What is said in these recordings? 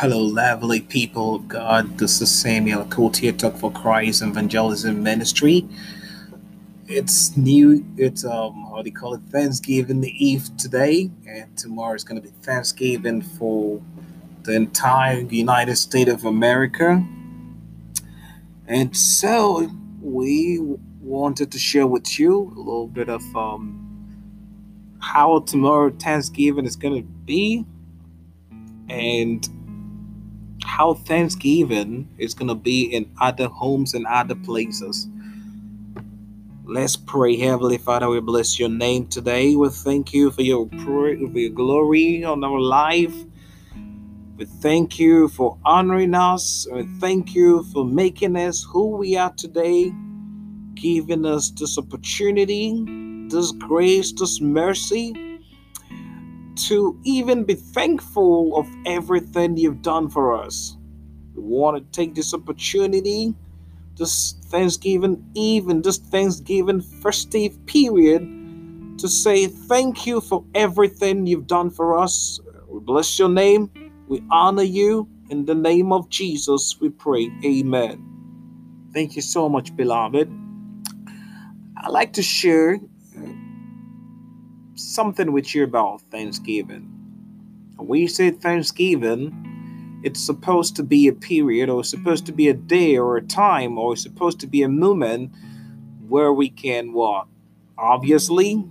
Hello, lovely people God. This is Samuel Cotier, Talk for Christ Evangelism Ministry. It's new, it's um, how do you call it? Thanksgiving Eve today, and tomorrow is going to be Thanksgiving for the entire United States of America. And so we wanted to share with you a little bit of um, how tomorrow Thanksgiving is going to be and how Thanksgiving is going to be in other homes and other places. Let's pray, Heavenly Father. We bless your name today. We thank you for your for your glory on our life. We thank you for honoring us. We thank you for making us who we are today, giving us this opportunity, this grace, this mercy to even be thankful of everything you've done for us. We want to take this opportunity, this Thanksgiving Eve and this Thanksgiving festive period, to say thank you for everything you've done for us. We bless your name. We honor you. In the name of Jesus, we pray. Amen. Thank you so much, beloved. I'd like to share something with you about Thanksgiving. We say Thanksgiving, it's supposed to be a period or supposed to be a day or a time or supposed to be a moment where we can what? Obviously,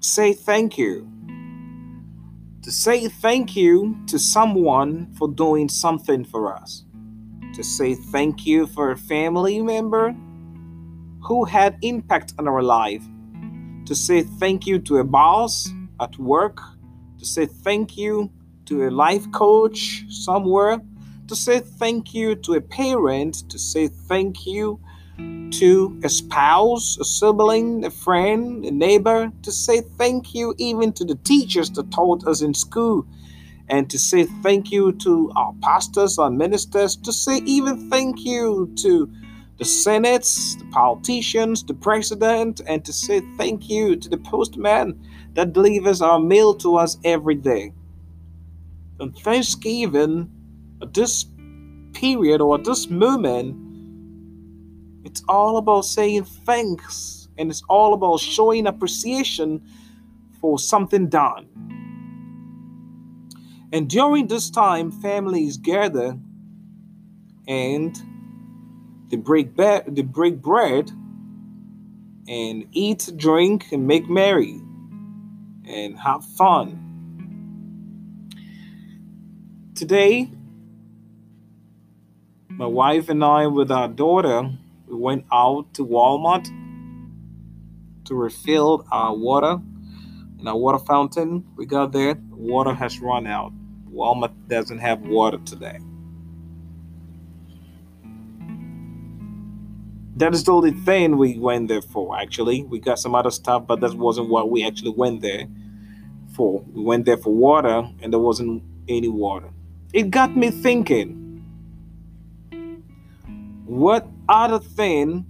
say thank you. To say thank you to someone for doing something for us. To say thank you for a family member who had impact on our life to say thank you to a boss at work, to say thank you to a life coach somewhere, to say thank you to a parent, to say thank you to a spouse, a sibling, a friend, a neighbor, to say thank you even to the teachers that taught us in school, and to say thank you to our pastors, our ministers, to say even thank you to the senates, the politicians, the president, and to say thank you to the postman that delivers our mail to us every day. On Thanksgiving, at this period or at this moment, it's all about saying thanks and it's all about showing appreciation for something done. And during this time, families gather and they break be- they break bread and eat, drink, and make merry and have fun. Today, my wife and I, with our daughter, we went out to Walmart to refill our water in our water fountain. We got there, water has run out. Walmart doesn't have water today. That is the only thing we went there for actually. We got some other stuff but that wasn't what we actually went there for. We went there for water and there wasn't any water. It got me thinking. What other thing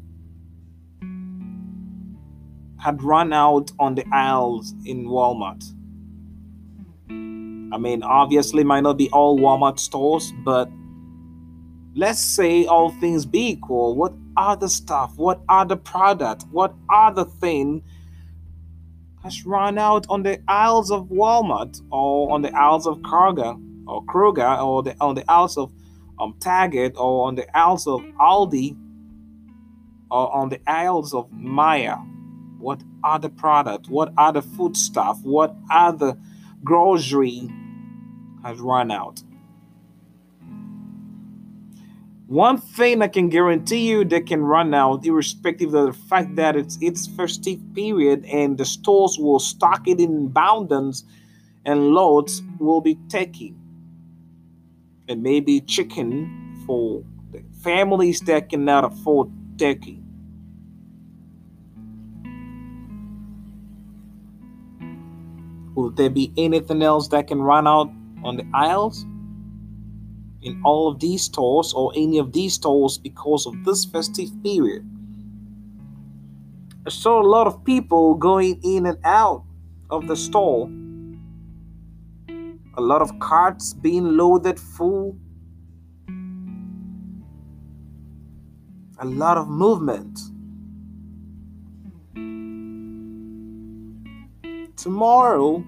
had run out on the aisles in walmart? I mean obviously might not be all walmart stores but let's say all things be equal what other stuff, what other product, what other thing has run out on the aisles of Walmart or on the aisles of Kroger or Kroger or the, on the aisles of um, Target or on the aisles of Aldi or on the aisles of Meijer. What other product, what other food stuff, what other grocery has run out? One thing I can guarantee you they can run out, irrespective of the fact that it's its festive period and the stores will stock it in abundance and loads will be taking. And maybe chicken for the families that cannot afford turkey. Will there be anything else that can run out on the aisles? In all of these stores or any of these stores because of this festive period. I saw a lot of people going in and out of the store. a lot of carts being loaded full, a lot of movement. Tomorrow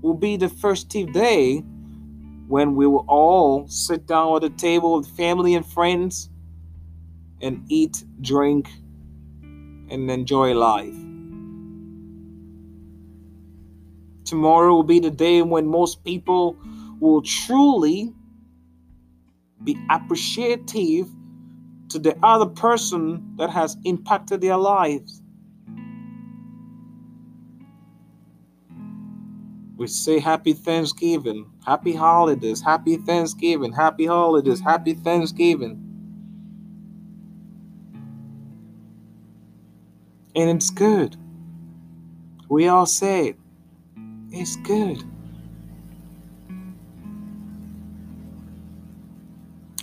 will be the festive day when we will all sit down at the table with family and friends and eat, drink, and enjoy life. Tomorrow will be the day when most people will truly be appreciative to the other person that has impacted their lives. We say happy Thanksgiving, happy holidays, happy Thanksgiving, happy holidays, happy Thanksgiving. And it's good. We all say it. It's good.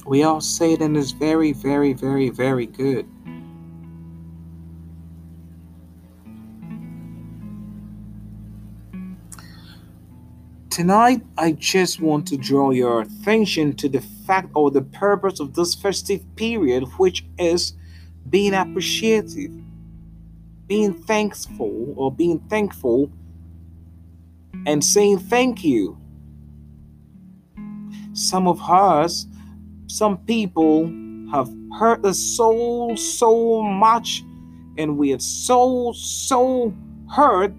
We all say it, and it's very, very, very, very good. Tonight, I just want to draw your attention to the fact or the purpose of this festive period, which is being appreciative, being thankful, or being thankful and saying thank you. Some of us, some people have hurt us so, so much, and we are so, so hurt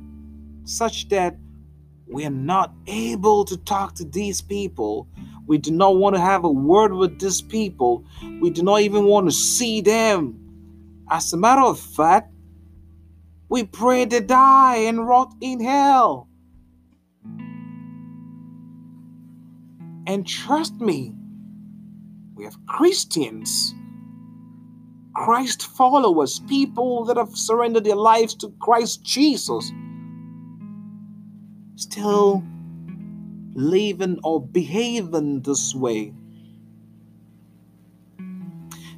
such that we are not able to talk to these people. We do not want to have a word with these people. We do not even want to see them. As a matter of fact, we pray they die and rot in hell. And trust me, we have Christians, Christ followers, people that have surrendered their lives to Christ Jesus, still living or behaving this way.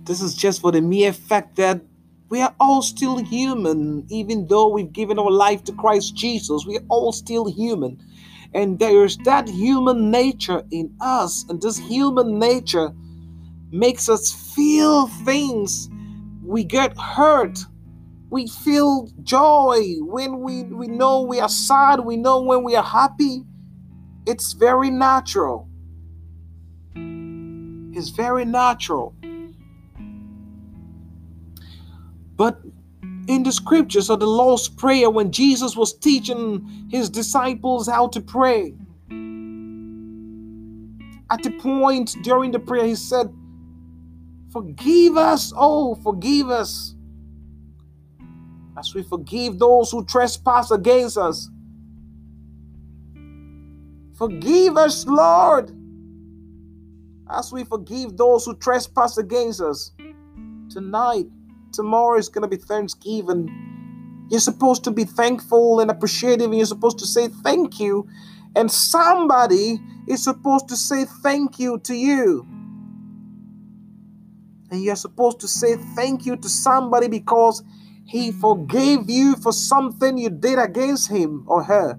This is just for the mere fact that we are all still human, even though we've given our life to Christ Jesus. We are all still human. And there's that human nature in us, and this human nature makes us feel things. We get hurt. We feel joy when we, we know we are sad. We know when we are happy. It's very natural. It's very natural. But in the scriptures of the Lord's Prayer when Jesus was teaching his disciples how to pray. At the point during the prayer, he said, Forgive us, oh, forgive us, as we forgive those who trespass against us. Forgive us, Lord, as we forgive those who trespass against us. Tonight, Tomorrow is going to be Thanksgiving. You're supposed to be thankful and appreciative, and you're supposed to say thank you. And somebody is supposed to say thank you to you. And you're supposed to say thank you to somebody because he forgave you for something you did against him or her.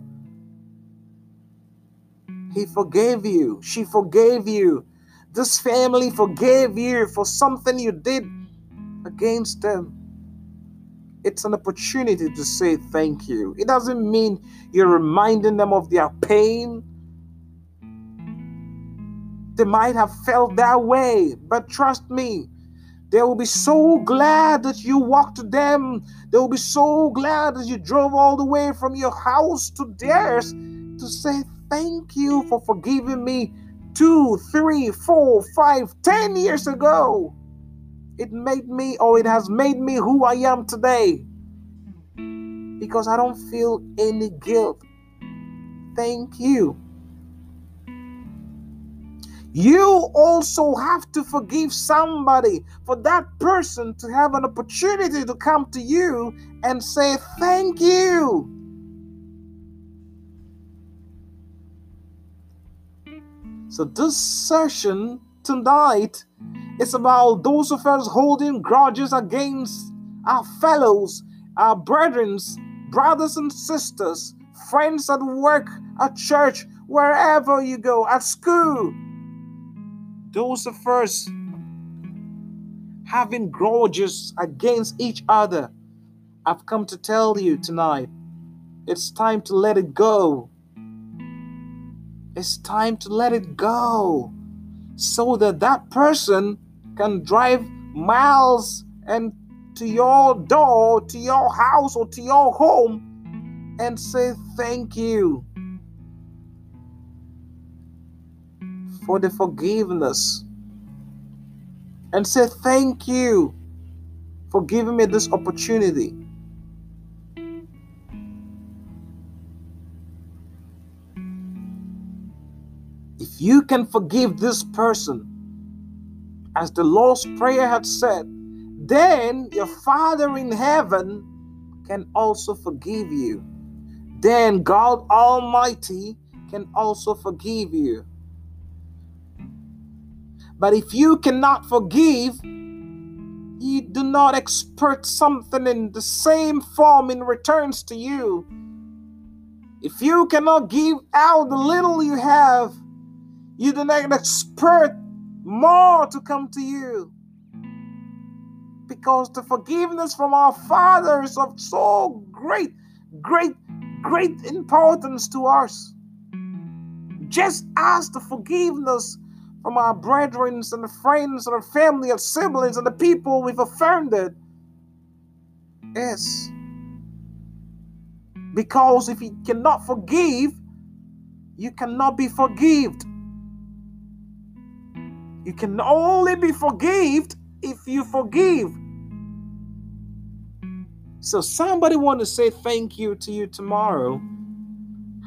He forgave you. She forgave you. This family forgave you for something you did against them. It's an opportunity to say thank you. It doesn't mean you're reminding them of their pain. They might have felt that way, but trust me, they will be so glad that you walked to them. They will be so glad that you drove all the way from your house to theirs to say thank you for forgiving me two, three, four, five, ten years ago. It made me, or it has made me who I am today. Because I don't feel any guilt. Thank you. You also have to forgive somebody for that person to have an opportunity to come to you and say, Thank you. So, this session tonight it's about those of us holding grudges against our fellows, our brethren, brothers and sisters, friends at work, at church. wherever you go, at school. Those of us having grudges against each other, I've come to tell you tonight it's time to let it go. It's time to let it go so that that person can drive miles and to your door, to your house, or to your home and say thank you for the forgiveness and say thank you for giving me this opportunity. If you can forgive this person, as the Lord's Prayer had said, then your Father in heaven can also forgive you. Then God Almighty can also forgive you. But if you cannot forgive, you do not expect something in the same form in returns to you. If you cannot give out the little you have, you do not expect more to come to you. Because the forgiveness from our Father is of so great, great, great importance to us. Just as the forgiveness from our brethren and friends and the family and siblings and the people we've offended. Yes. Because if you cannot forgive, you cannot be forgived. You can only be forgived if you forgive. So somebody want to say thank you to you tomorrow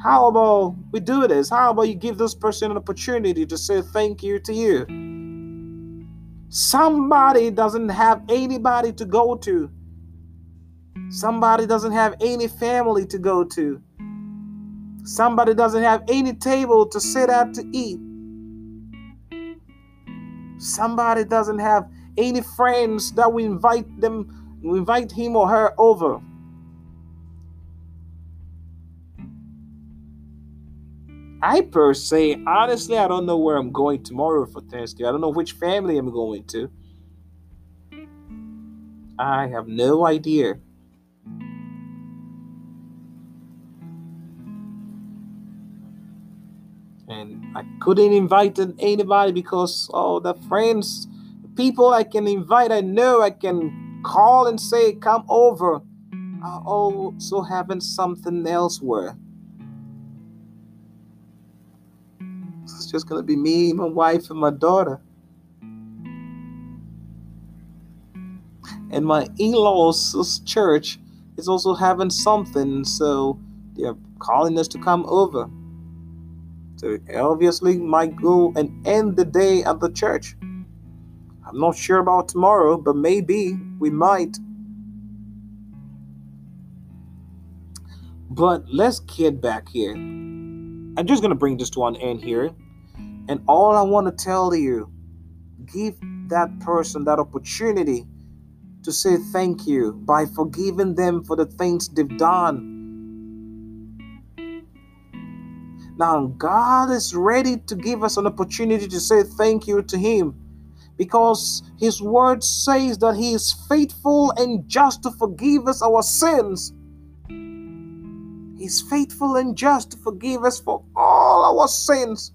how about we do this? How about you give this person an opportunity to say thank you to you? Somebody doesn't have anybody to go to. Somebody doesn't have any family to go to. Somebody doesn't have any table to sit at to eat. Somebody doesn't have any friends that we invite them, we invite him or her over. I per se, honestly, I don't know where I'm going tomorrow for Thanksgiving. I don't know which family I'm going to. I have no idea. And I couldn't invite anybody because all oh, the friends, people I can invite, I know I can call and say, come over, are also having something elsewhere. Just gonna be me, my wife, and my daughter. And my in-laws' church is also having something, so they're calling us to come over. So obviously might go and end the day at the church. I'm not sure about tomorrow, but maybe we might. But let's get back here. I'm just gonna bring this to an end here. And all I want to tell you, give that person that opportunity to say thank you by forgiving them for the things they've done. Now, God is ready to give us an opportunity to say thank you to Him because His word says that He is faithful and just to forgive us our sins. He's faithful and just to forgive us for all our sins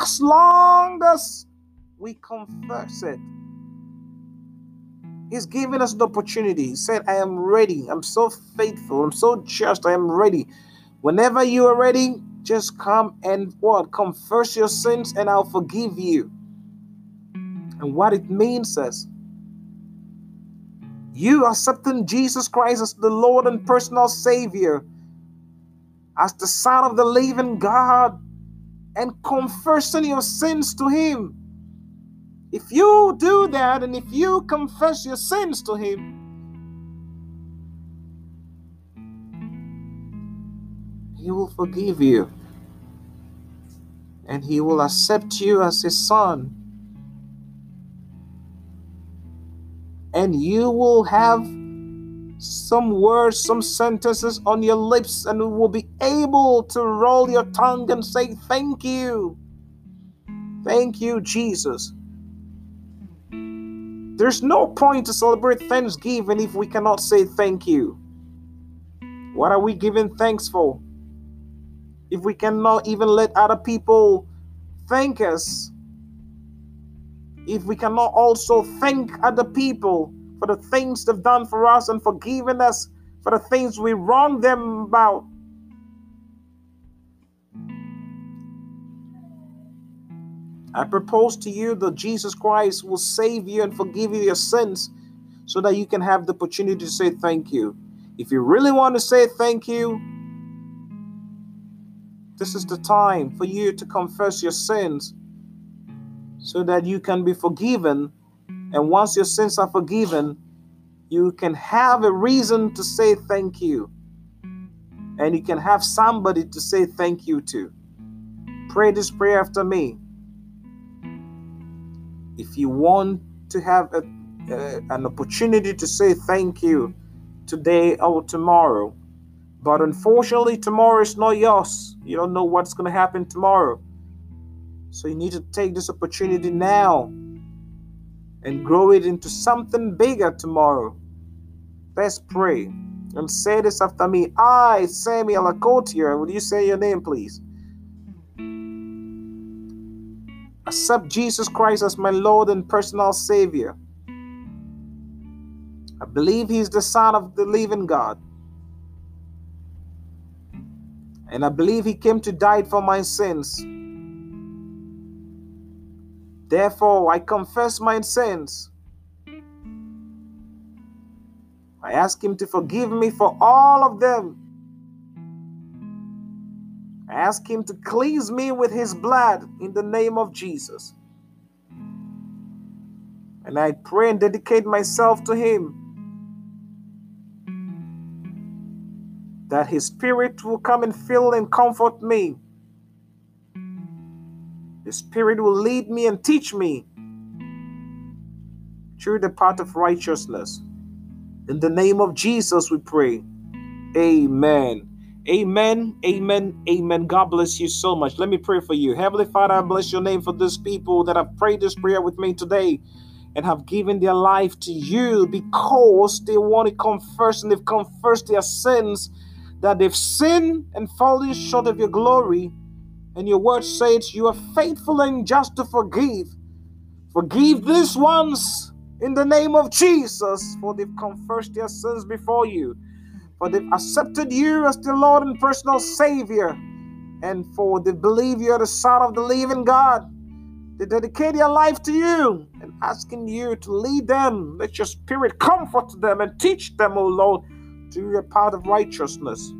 as long as we confess it. He's giving us the opportunity. He said, I am ready. I'm so faithful. I'm so just. I am ready. Whenever you are ready, just come and what? Confess your sins and I'll forgive you. And what it means is you accepting Jesus Christ as the Lord and personal Savior, as the Son of the living God, and confessing your sins to Him. If you do that and if you confess your sins to Him, He will forgive you and He will accept you as His Son. And you will have some words, some sentences on your lips, and you will be able to roll your tongue and say, Thank you. Thank you, Jesus. There's no point to celebrate Thanksgiving if we cannot say thank you. What are we giving thanks for? If we cannot even let other people thank us, if we cannot also thank other people for the things they've done for us and forgiving us for the things we wronged them about. I propose to you that Jesus Christ will save you and forgive you your sins so that you can have the opportunity to say thank you. If you really want to say thank you, this is the time for you to confess your sins so that you can be forgiven. And once your sins are forgiven, you can have a reason to say thank you. And you can have somebody to say thank you to. Pray this prayer after me. If you want to have a, uh, an opportunity to say thank you today or tomorrow, but unfortunately, tomorrow is not yours. You don't know what's going to happen tomorrow. So you need to take this opportunity now and grow it into something bigger tomorrow. Let's pray and say this after me. I, Samuel Akotier, will you say your name, please? Accept Jesus Christ as my Lord and personal Savior. I believe He's the Son of the living God. And I believe He came to die for my sins. Therefore, I confess my sins. I ask Him to forgive me for all of them. I ask Him to cleanse me with His blood in the name of Jesus. And I pray and dedicate myself to Him that His Spirit will come and fill and comfort me the Spirit will lead me and teach me through the path of righteousness. In the name of Jesus, we pray. Amen. Amen. Amen. Amen. God bless you so much. Let me pray for you. Heavenly Father, I bless your name for these people that have prayed this prayer with me today and have given their life to you because they want to confess and they've confessed their sins, that they've sinned and fallen short of your glory and your word says you are faithful and just to forgive. Forgive these ones in the name of Jesus, for they've confessed their sins before you, for they've accepted you as the Lord and personal Savior, and for they believe you are the Son of the living God. They dedicate their life to you and asking you to lead them. Let your spirit comfort them and teach them, O Lord, to your path of righteousness.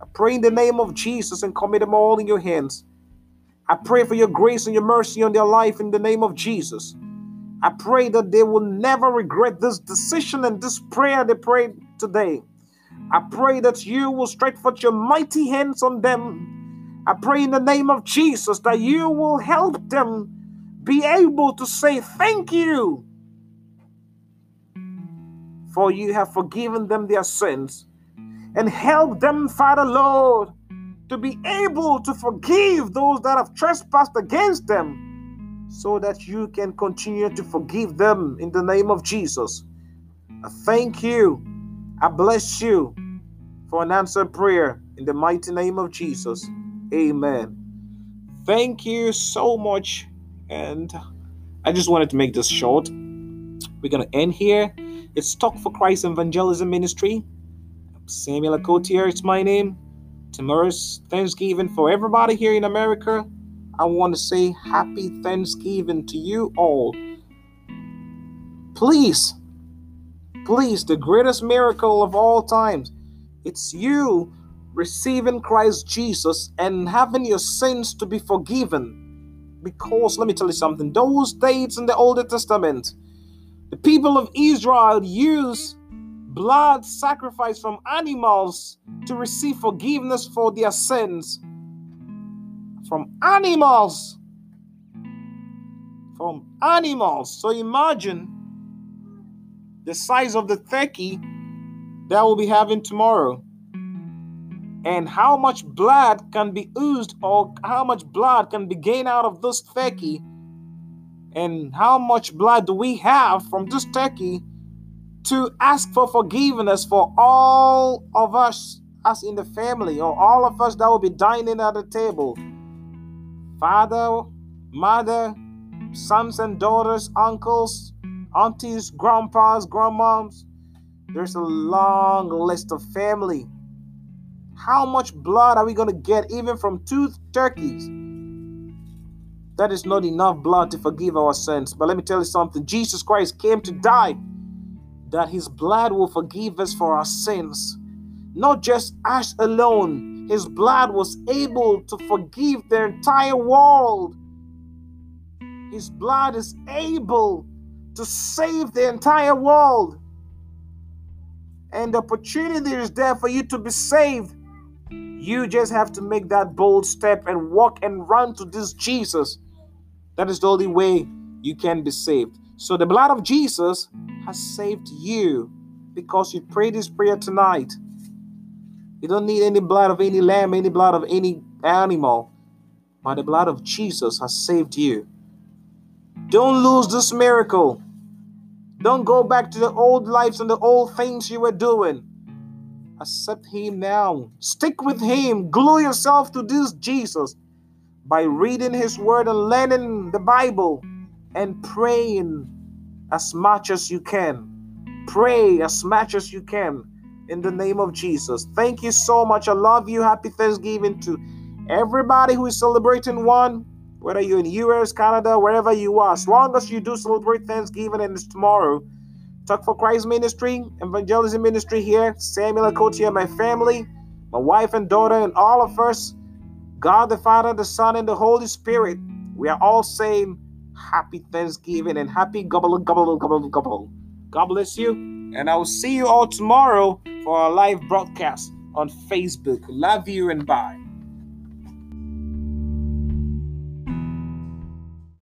I pray in the name of Jesus and commit them all in your hands. I pray for your grace and your mercy on their life in the name of Jesus. I pray that they will never regret this decision and this prayer they prayed today. I pray that you will stretch forth your mighty hands on them. I pray in the name of Jesus that you will help them be able to say thank you for you have forgiven them their sins and help them, Father Lord, to be able to forgive those that have trespassed against them so that you can continue to forgive them in the name of Jesus. I thank you. I bless you for an answered prayer in the mighty name of Jesus. Amen. Thank you so much. And I just wanted to make this short. We're going to end here. It's Talk for Christ Evangelism Ministry. Samuel Akotier is my name. Tomorrow's Thanksgiving for everybody here in America. I want to say happy Thanksgiving to you all. Please, please, the greatest miracle of all times. It's you receiving Christ Jesus and having your sins to be forgiven. Because let me tell you something, those dates in the Old Testament, the people of Israel used blood sacrifice from animals to receive forgiveness for their sins. From animals. From animals. So imagine the size of the turkey that we'll be having tomorrow. And how much blood can be oozed or how much blood can be gained out of this turkey? And how much blood do we have from this turkey to ask for forgiveness for all of us, us in the family, or all of us that will be dining at the table? Father, mother, sons and daughters, uncles, aunties, grandpas, grandmoms. There's a long list of family. How much blood are we going to get even from two turkeys? That is not enough blood to forgive our sins. But let me tell you something Jesus Christ came to die that his blood will forgive us for our sins. Not just us alone, his blood was able to forgive the entire world. His blood is able to save the entire world. And the opportunity is there for you to be saved. You just have to make that bold step and walk and run to this Jesus. That is the only way you can be saved. So the blood of Jesus has saved you because you prayed this prayer tonight. You don't need any blood of any lamb, any blood of any animal. But the blood of Jesus has saved you. Don't lose this miracle. Don't go back to the old lives and the old things you were doing. Accept Him now. Stick with Him. Glue yourself to this Jesus by reading His Word and learning the Bible and praying as much as you can. Pray as much as you can in the name of Jesus. Thank you so much. I love you. Happy Thanksgiving to everybody who is celebrating one whether you're in US, Canada, wherever you are, as long as you do celebrate Thanksgiving and it's tomorrow, Talk for Christ Ministry, Evangelism Ministry here, Samuel Akotia, my family, my wife and daughter, and all of us, God the Father, the Son, and the Holy Spirit, we are all saying happy Thanksgiving and happy gobble, gobble, gobble, gobble. God bless you, and I will see you all tomorrow for our live broadcast on Facebook. Love you and bye.